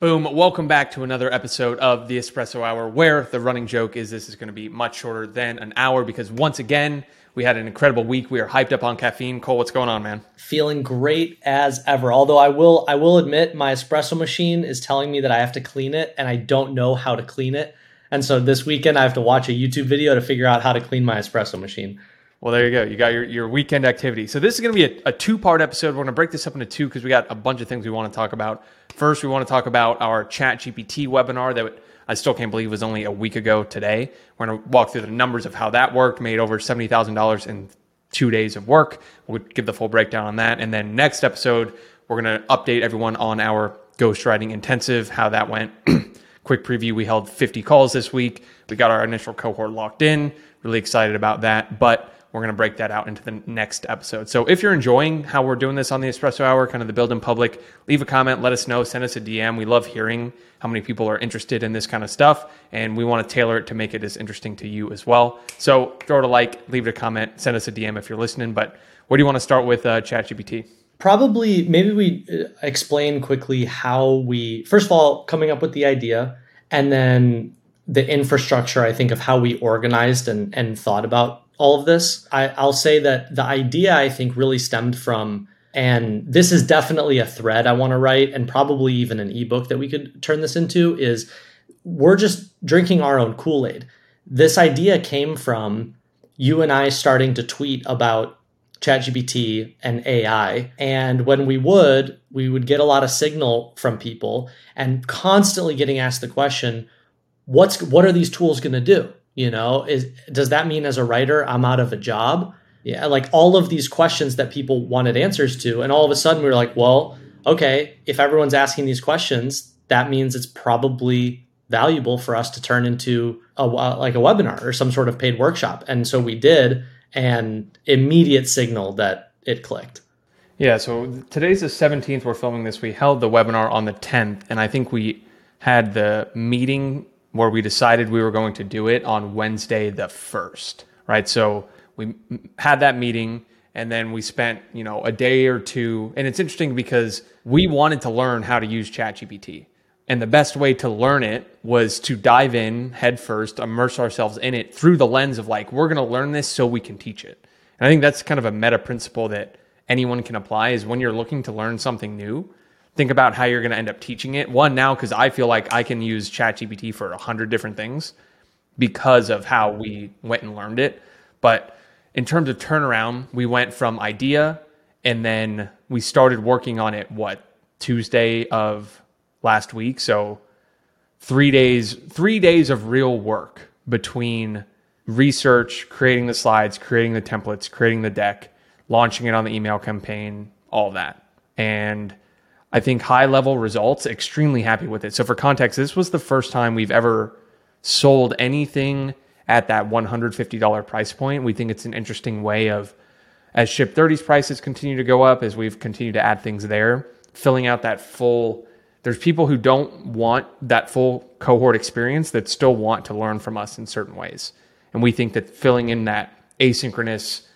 Boom. Welcome back to another episode of the Espresso Hour, where the running joke is this is going to be much shorter than an hour because once again, we had an incredible week. We are hyped up on caffeine. Cole, what's going on, man? Feeling great as ever. Although I will I will admit my espresso machine is telling me that I have to clean it and I don't know how to clean it. And so this weekend I have to watch a YouTube video to figure out how to clean my espresso machine. Well, there you go. You got your, your weekend activity. So this is going to be a, a two part episode. We're going to break this up into two because we got a bunch of things we want to talk about. First, we want to talk about our Chat GPT webinar that I still can't believe was only a week ago today. We're going to walk through the numbers of how that worked, made over $70,000 in two days of work. We'll give the full breakdown on that. And then next episode, we're going to update everyone on our ghostwriting intensive, how that went. Quick preview we held 50 calls this week. We got our initial cohort locked in. Really excited about that. But we're going to break that out into the next episode. So if you're enjoying how we're doing this on the Espresso Hour, kind of the build in public, leave a comment, let us know, send us a DM. We love hearing how many people are interested in this kind of stuff, and we want to tailor it to make it as interesting to you as well. So throw it a like, leave it a comment, send us a DM if you're listening. But where do you want to start with uh, ChatGPT? Probably, maybe we uh, explain quickly how we, first of all, coming up with the idea, and then the infrastructure, I think, of how we organized and, and thought about all of this. I, I'll say that the idea I think really stemmed from, and this is definitely a thread I want to write, and probably even an ebook that we could turn this into, is we're just drinking our own Kool Aid. This idea came from you and I starting to tweet about ChatGPT and AI. And when we would, we would get a lot of signal from people and constantly getting asked the question, what's what are these tools going to do? You know is does that mean as a writer i'm out of a job? Yeah. Like all of these questions that people wanted answers to and all of a sudden we were like well okay if everyone's asking these questions that means it's probably valuable for us to turn into a like a webinar or some sort of paid workshop. And so we did and immediate signal that it clicked. Yeah so today's the 17th we're filming this. We held the webinar on the 10th and i think we had the meeting where we decided we were going to do it on Wednesday the 1st, right? So we had that meeting and then we spent, you know, a day or two. And it's interesting because we wanted to learn how to use ChatGPT. And the best way to learn it was to dive in head first, immerse ourselves in it through the lens of like, we're going to learn this so we can teach it. And I think that's kind of a meta principle that anyone can apply is when you're looking to learn something new, think about how you're going to end up teaching it. One, now, because I feel like I can use ChatGPT for a hundred different things because of how we went and learned it. But in terms of turnaround, we went from idea and then we started working on it, what, Tuesday of last week. So three days, three days of real work between research, creating the slides, creating the templates, creating the deck, launching it on the email campaign, all that. And I think high level results, extremely happy with it. So for context, this was the first time we've ever sold anything at that $150 price point. We think it's an interesting way of as Ship 30's prices continue to go up, as we've continued to add things there, filling out that full there's people who don't want that full cohort experience that still want to learn from us in certain ways. And we think that filling in that asynchronous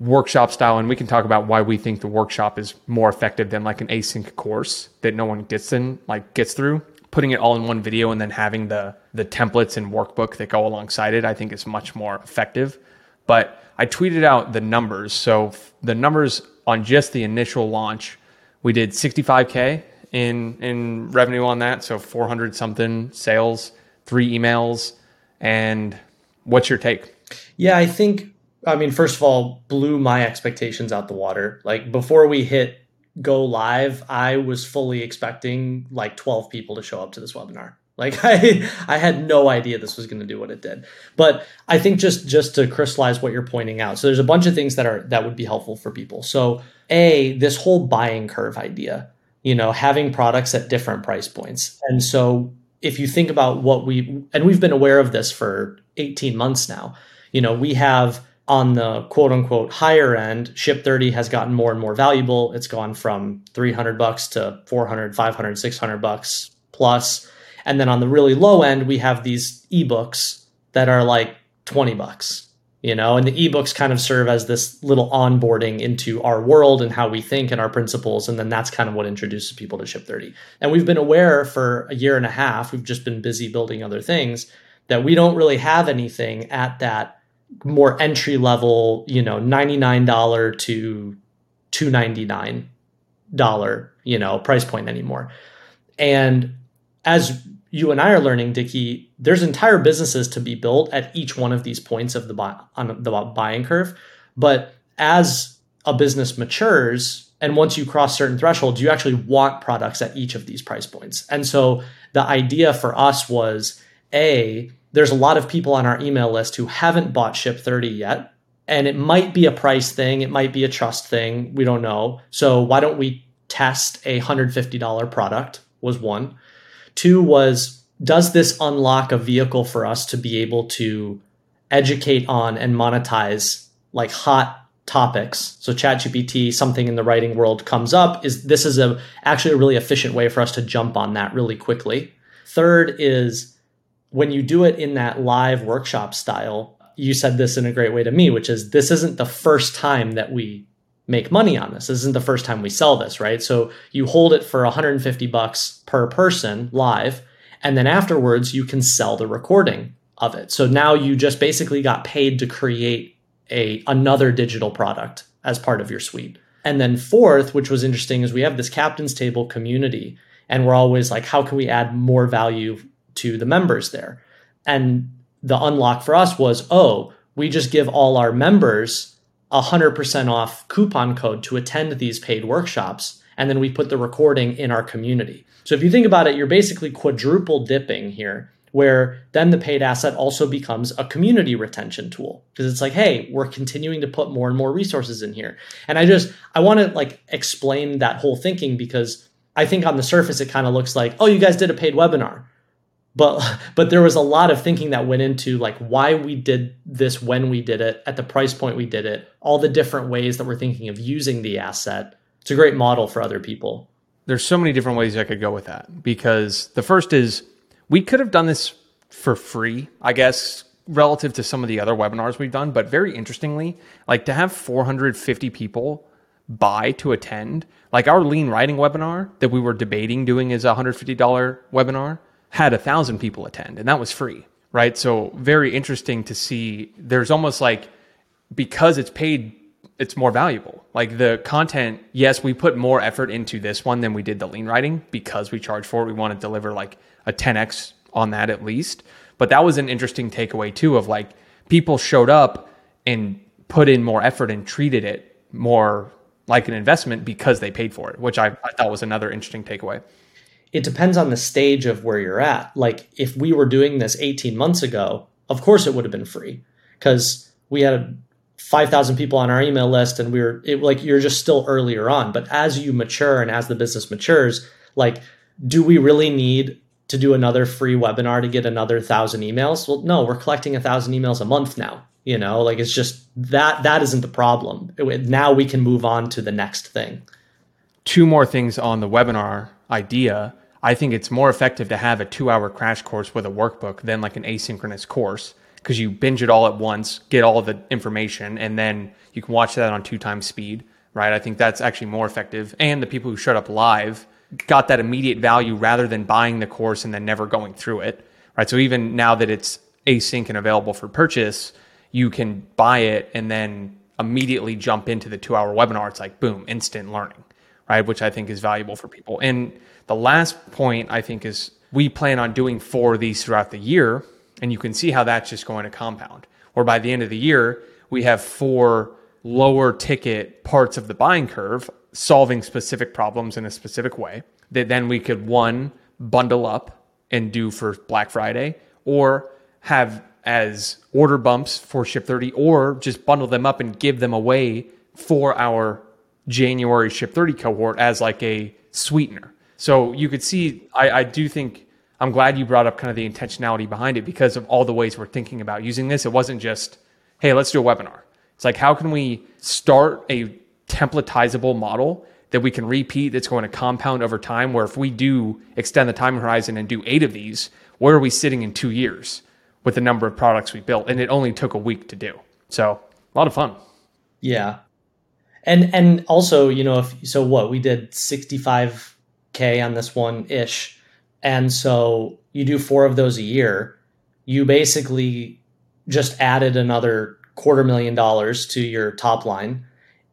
workshop style and we can talk about why we think the workshop is more effective than like an async course that no one gets in like gets through. Putting it all in one video and then having the the templates and workbook that go alongside it i think is much more effective. But i tweeted out the numbers. So the numbers on just the initial launch we did 65k in in revenue on that. So 400 something sales three emails and what's your take? Yeah i think I mean, first of all, blew my expectations out the water. Like before we hit go live, I was fully expecting like 12 people to show up to this webinar. Like I I had no idea this was going to do what it did. But I think just just to crystallize what you're pointing out. So there's a bunch of things that are that would be helpful for people. So, A, this whole buying curve idea, you know, having products at different price points. And so if you think about what we and we've been aware of this for 18 months now. You know, we have on the quote unquote higher end, Ship 30 has gotten more and more valuable. It's gone from 300 bucks to 400, 500, 600 bucks plus. And then on the really low end, we have these ebooks that are like 20 bucks. you know and the ebooks kind of serve as this little onboarding into our world and how we think and our principles and then that's kind of what introduces people to ship 30 and we've been aware for a year and a half we've just been busy building other things that we don't really have anything at that more entry level you know $99 to $299 you know price point anymore and as you and I are learning, Dickie, there's entire businesses to be built at each one of these points of the buy, on the buying curve. But as a business matures, and once you cross certain thresholds, you actually want products at each of these price points. And so the idea for us was a there's a lot of people on our email list who haven't bought Ship 30 yet. And it might be a price thing, it might be a trust thing, we don't know. So why don't we test a $150 product? Was one. Two was, does this unlock a vehicle for us to be able to educate on and monetize like hot topics? So ChatGPT, something in the writing world comes up, is this is a actually a really efficient way for us to jump on that really quickly. Third is when you do it in that live workshop style, you said this in a great way to me, which is this isn't the first time that we make money on this. This isn't the first time we sell this, right? So you hold it for 150 bucks per person live, and then afterwards you can sell the recording of it. So now you just basically got paid to create a another digital product as part of your suite. And then fourth, which was interesting, is we have this captain's table community, and we're always like, how can we add more value to the members there? And the unlock for us was, oh, we just give all our members 100% off coupon code to attend these paid workshops. And then we put the recording in our community. So if you think about it, you're basically quadruple dipping here, where then the paid asset also becomes a community retention tool because it's like, hey, we're continuing to put more and more resources in here. And I just, I want to like explain that whole thinking because I think on the surface, it kind of looks like, oh, you guys did a paid webinar but but there was a lot of thinking that went into like why we did this when we did it at the price point we did it all the different ways that we're thinking of using the asset. It's a great model for other people. There's so many different ways i could go with that because the first is we could have done this for free i guess relative to some of the other webinars we've done but very interestingly like to have 450 people buy to attend like our lean writing webinar that we were debating doing is a $150 webinar had a thousand people attend, and that was free, right? So very interesting to see. There's almost like because it's paid, it's more valuable. Like the content, yes, we put more effort into this one than we did the lean writing because we charge for it. We want to deliver like a 10x on that at least. But that was an interesting takeaway too of like people showed up and put in more effort and treated it more like an investment because they paid for it, which I, I thought was another interesting takeaway it depends on the stage of where you're at. Like if we were doing this 18 months ago, of course it would have been free because we had 5,000 people on our email list and we were it, like you're just still earlier on. But as you mature and as the business matures, like do we really need to do another free webinar to get another thousand emails? Well, no, we're collecting a thousand emails a month now. You know, like it's just that that isn't the problem. It, now we can move on to the next thing. Two more things on the webinar idea I think it's more effective to have a two hour crash course with a workbook than like an asynchronous course because you binge it all at once, get all the information, and then you can watch that on two times speed, right? I think that's actually more effective. And the people who showed up live got that immediate value rather than buying the course and then never going through it, right? So even now that it's async and available for purchase, you can buy it and then immediately jump into the two hour webinar. It's like, boom, instant learning, right? Which I think is valuable for people. And the last point I think is we plan on doing four of these throughout the year, and you can see how that's just going to compound. Or by the end of the year, we have four lower ticket parts of the buying curve solving specific problems in a specific way that then we could one bundle up and do for Black Friday or have as order bumps for Ship 30 or just bundle them up and give them away for our January Ship 30 cohort as like a sweetener. So you could see, I, I do think I'm glad you brought up kind of the intentionality behind it because of all the ways we're thinking about using this. It wasn't just, hey, let's do a webinar. It's like, how can we start a templatizable model that we can repeat that's going to compound over time? Where if we do extend the time horizon and do eight of these, where are we sitting in two years with the number of products we built? And it only took a week to do, So a lot of fun. Yeah. And and also, you know, if so what, we did 65k on this one ish. And so you do four of those a year, you basically just added another quarter million dollars to your top line.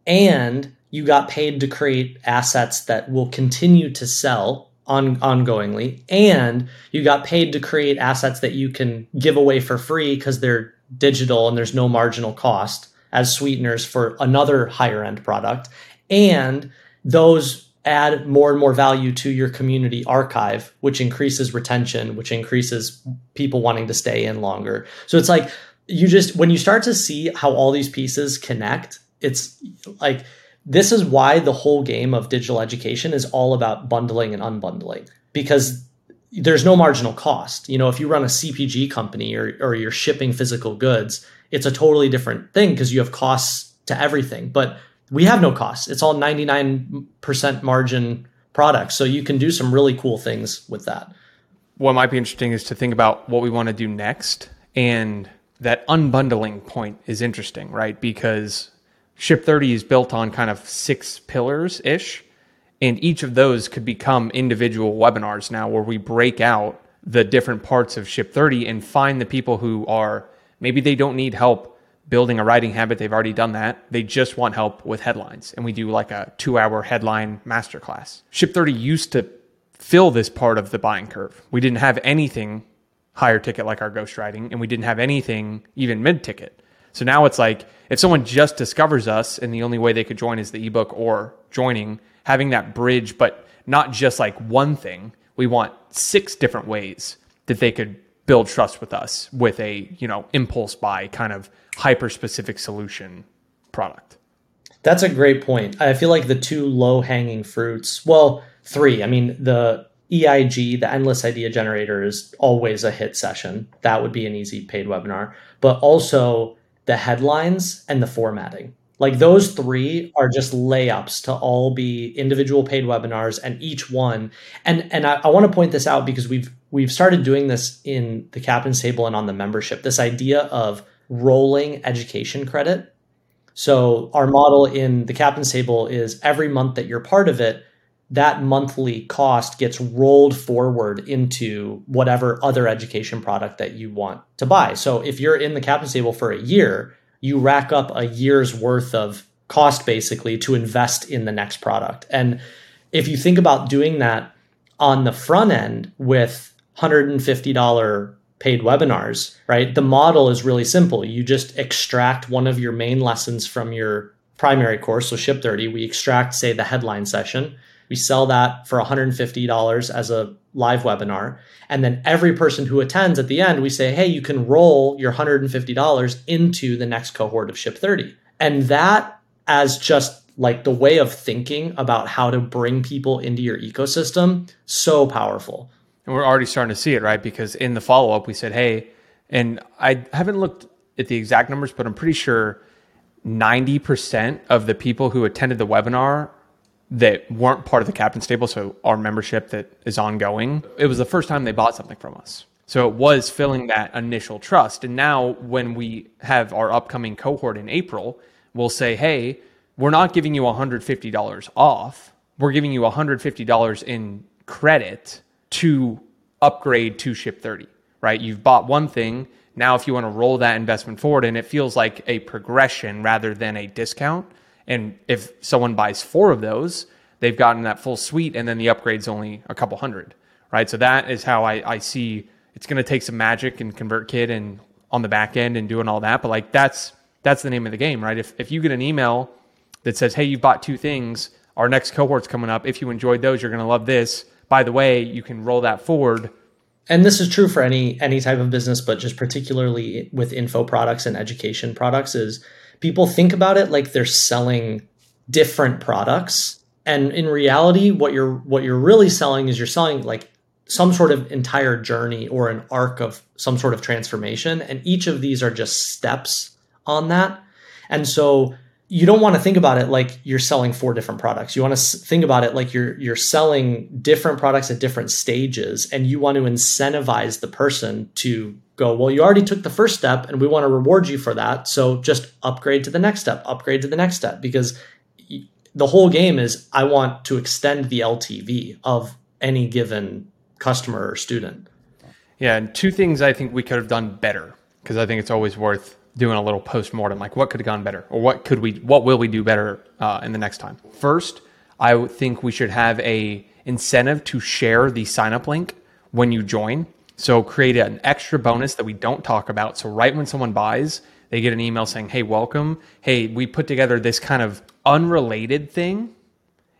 And you got paid to create assets that will continue to sell on ongoingly. And you got paid to create assets that you can give away for free because they're digital and there's no marginal cost as sweeteners for another higher end product. And those add more and more value to your community archive, which increases retention, which increases people wanting to stay in longer. So it's like you just, when you start to see how all these pieces connect, it's like, this is why the whole game of digital education is all about bundling and unbundling because there's no marginal cost. You know, if you run a CPG company or, or you're shipping physical goods, it's a totally different thing because you have costs to everything. But we have no costs. It's all 99% margin products. So you can do some really cool things with that. What might be interesting is to think about what we want to do next. And that unbundling point is interesting, right? Because Ship 30 is built on kind of six pillars ish. And each of those could become individual webinars now where we break out the different parts of Ship 30 and find the people who are Maybe they don't need help building a writing habit. They've already done that. They just want help with headlines. And we do like a two hour headline masterclass. Ship 30 used to fill this part of the buying curve. We didn't have anything higher ticket like our ghostwriting, and we didn't have anything even mid ticket. So now it's like if someone just discovers us and the only way they could join is the ebook or joining, having that bridge, but not just like one thing. We want six different ways that they could build trust with us with a you know impulse buy kind of hyper specific solution product. That's a great point. I feel like the two low hanging fruits well three. I mean the eig the endless idea generator is always a hit session. That would be an easy paid webinar. But also the headlines and the formatting. Like those three are just layups to all be individual paid webinars and each one. And and I, I want to point this out because we've we've started doing this in the captain's table and on the membership this idea of rolling education credit. So our model in the captain's table is every month that you're part of it that monthly cost gets rolled forward into whatever other education product that you want to buy. So if you're in the captain's table for a year you rack up a year's worth of cost basically to invest in the next product. And if you think about doing that on the front end with $150 paid webinars, right? The model is really simple. You just extract one of your main lessons from your primary course, so Ship 30. We extract, say, the headline session. We sell that for $150 as a live webinar. And then every person who attends at the end, we say, hey, you can roll your $150 into the next cohort of Ship 30. And that, as just like the way of thinking about how to bring people into your ecosystem, so powerful. And we're already starting to see it, right? Because in the follow up, we said, hey, and I haven't looked at the exact numbers, but I'm pretty sure 90% of the people who attended the webinar that weren't part of the captain's table, so our membership that is ongoing, it was the first time they bought something from us. So it was filling that initial trust. And now when we have our upcoming cohort in April, we'll say, hey, we're not giving you $150 off. We're giving you $150 in credit to upgrade to ship 30, right? You've bought one thing. Now, if you want to roll that investment forward, and it feels like a progression rather than a discount. And if someone buys four of those, they've gotten that full suite, and then the upgrade's only a couple hundred, right? So that is how I, I see it's going to take some magic and ConvertKit and on the back end and doing all that. But like that's that's the name of the game, right? If if you get an email that says, "Hey, you've bought two things. Our next cohort's coming up. If you enjoyed those, you're going to love this." By the way, you can roll that forward. And this is true for any any type of business, but just particularly with info products and education products is people think about it like they're selling different products. And in reality, what you're what you're really selling is you're selling like some sort of entire journey or an arc of some sort of transformation. And each of these are just steps on that. And so you don't want to think about it like you're selling four different products. You want to think about it like you're you're selling different products at different stages and you want to incentivize the person to go, well, you already took the first step and we want to reward you for that. So just upgrade to the next step, upgrade to the next step because the whole game is I want to extend the LTV of any given customer or student. Yeah, and two things I think we could have done better because I think it's always worth doing a little post mortem, like what could have gone better, or what could we, what will we do better uh, in the next time. First, I think we should have a incentive to share the sign up link when you join. So create an extra bonus that we don't talk about. So right when someone buys, they get an email saying, "Hey, welcome. Hey, we put together this kind of unrelated thing.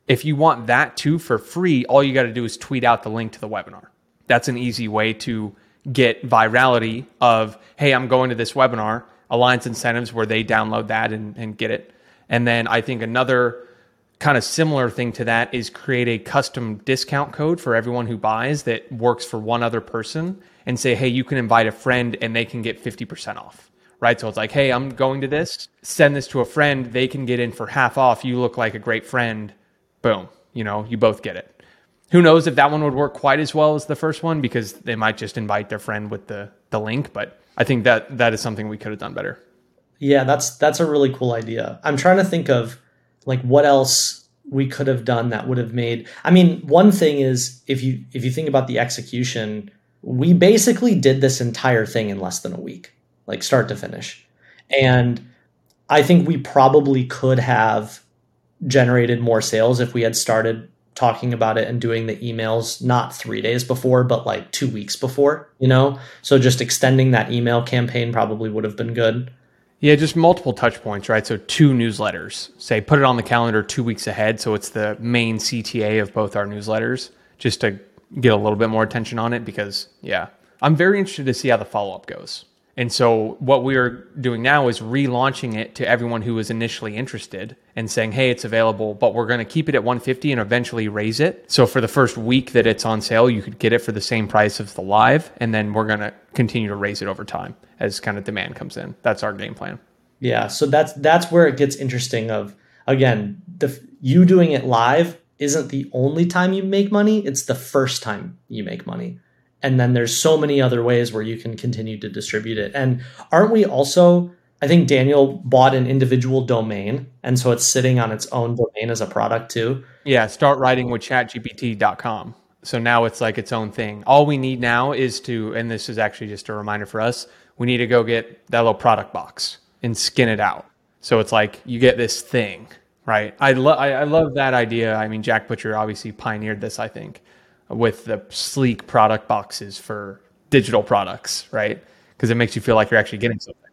If you want that too for free, all you got to do is tweet out the link to the webinar. That's an easy way to get virality of, hey, I'm going to this webinar, Alliance Incentives, where they download that and, and get it. And then I think another kind of similar thing to that is create a custom discount code for everyone who buys that works for one other person and say, hey, you can invite a friend and they can get 50% off. Right. So it's like, hey, I'm going to this, send this to a friend. They can get in for half off. You look like a great friend. Boom. You know, you both get it. Who knows if that one would work quite as well as the first one because they might just invite their friend with the, the link. But I think that that is something we could have done better. Yeah, that's that's a really cool idea. I'm trying to think of like what else we could have done that would have made I mean, one thing is if you if you think about the execution, we basically did this entire thing in less than a week, like start to finish. And I think we probably could have generated more sales if we had started talking about it and doing the emails not three days before, but like two weeks before, you know? So just extending that email campaign probably would have been good. Yeah, just multiple touch points, right? So two newsletters. Say put it on the calendar two weeks ahead. So it's the main CTA of both our newsletters, just to get a little bit more attention on it because yeah. I'm very interested to see how the follow up goes. And so what we are doing now is relaunching it to everyone who was initially interested and saying, "Hey, it's available, but we're going to keep it at 150 and eventually raise it." So for the first week that it's on sale, you could get it for the same price as the live, and then we're going to continue to raise it over time as kind of demand comes in. That's our game plan. Yeah, so that's that's where it gets interesting of again, the you doing it live isn't the only time you make money, it's the first time you make money and then there's so many other ways where you can continue to distribute it. And aren't we also i think daniel bought an individual domain and so it's sitting on its own domain as a product too? Yeah start writing with chatgpt.com so now it's like its own thing. All we need now is to and this is actually just a reminder for us we need to go get that little product box and skin it out. So it's like you get this thing right? I, lo- I, I love that idea. I mean jack butcher obviously pioneered this i think with the sleek product boxes for digital products, right? Because it makes you feel like you're actually getting something.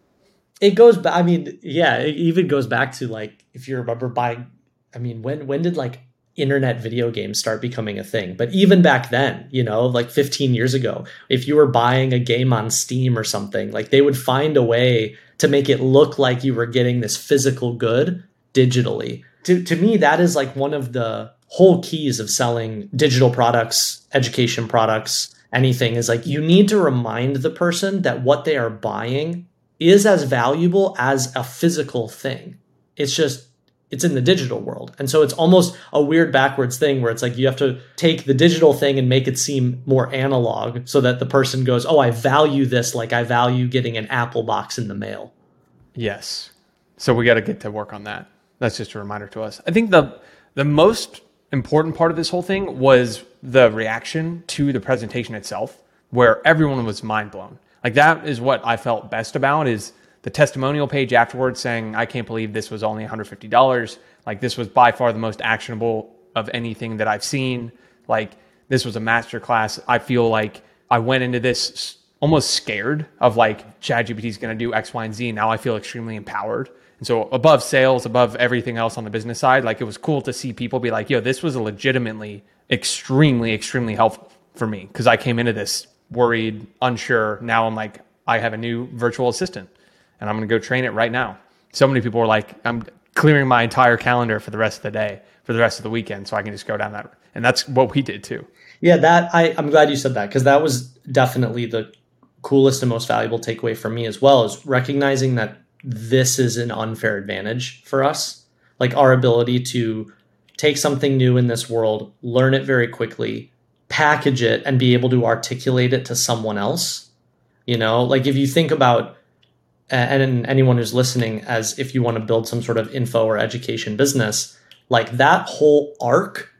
It goes back. I mean, yeah, it even goes back to like if you remember buying. I mean, when when did like internet video games start becoming a thing? But even back then, you know, like 15 years ago, if you were buying a game on Steam or something, like they would find a way to make it look like you were getting this physical good digitally. To to me, that is like one of the whole keys of selling digital products, education products, anything is like you need to remind the person that what they are buying is as valuable as a physical thing. It's just it's in the digital world. And so it's almost a weird backwards thing where it's like you have to take the digital thing and make it seem more analog so that the person goes, "Oh, I value this like I value getting an Apple box in the mail." Yes. So we got to get to work on that. That's just a reminder to us. I think the the most important part of this whole thing was the reaction to the presentation itself, where everyone was mind blown. Like that is what I felt best about is the testimonial page afterwards saying, I can't believe this was only $150. Like this was by far the most actionable of anything that I've seen. Like this was a masterclass. I feel like I went into this almost scared of like ChatGPT is going to do X, Y, and Z. Now I feel extremely empowered and so above sales, above everything else on the business side, like it was cool to see people be like, yo, this was legitimately extremely, extremely helpful for me because I came into this worried, unsure. Now I'm like, I have a new virtual assistant and I'm going to go train it right now. So many people were like, I'm clearing my entire calendar for the rest of the day, for the rest of the weekend, so I can just go down that. And that's what we did too. Yeah, that I, I'm glad you said that because that was definitely the coolest and most valuable takeaway for me as well is recognizing that this is an unfair advantage for us. Like our ability to take something new in this world, learn it very quickly, package it, and be able to articulate it to someone else You know, like if you think about and anyone who's listening as if you want to build some sort of info or education business, like that whole arc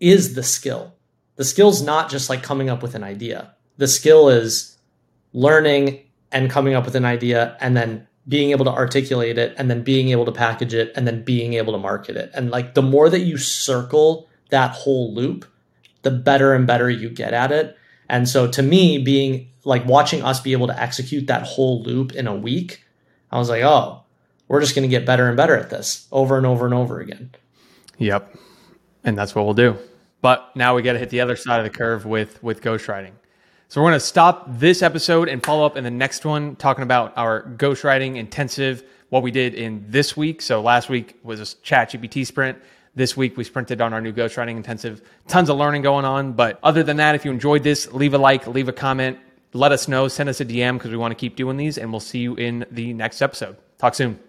is the skill. The skill's not just like coming up with an idea. The skill is learning and coming up with an idea and then being able to articulate it and then being able to package it and then being able to market it. And like the more that you circle that whole loop, the better and better you get at it. And so to me, being like watching us be able to execute that whole loop in a week, I was like, oh, we're just going to get better and better at this over and over and over again. Yep. And that's what we'll do. But now we got to hit the other side of the curve with with ghostwriting. So we're going to stop this episode and follow up in the next one talking about our ghostwriting intensive, what we did in this week. So last week was a chat GPT sprint. This week we sprinted on our new ghostwriting intensive. Tons of learning going on. But other than that, if you enjoyed this, leave a like, leave a comment, let us know, send us a DM because we want to keep doing these, and we'll see you in the next episode. Talk soon.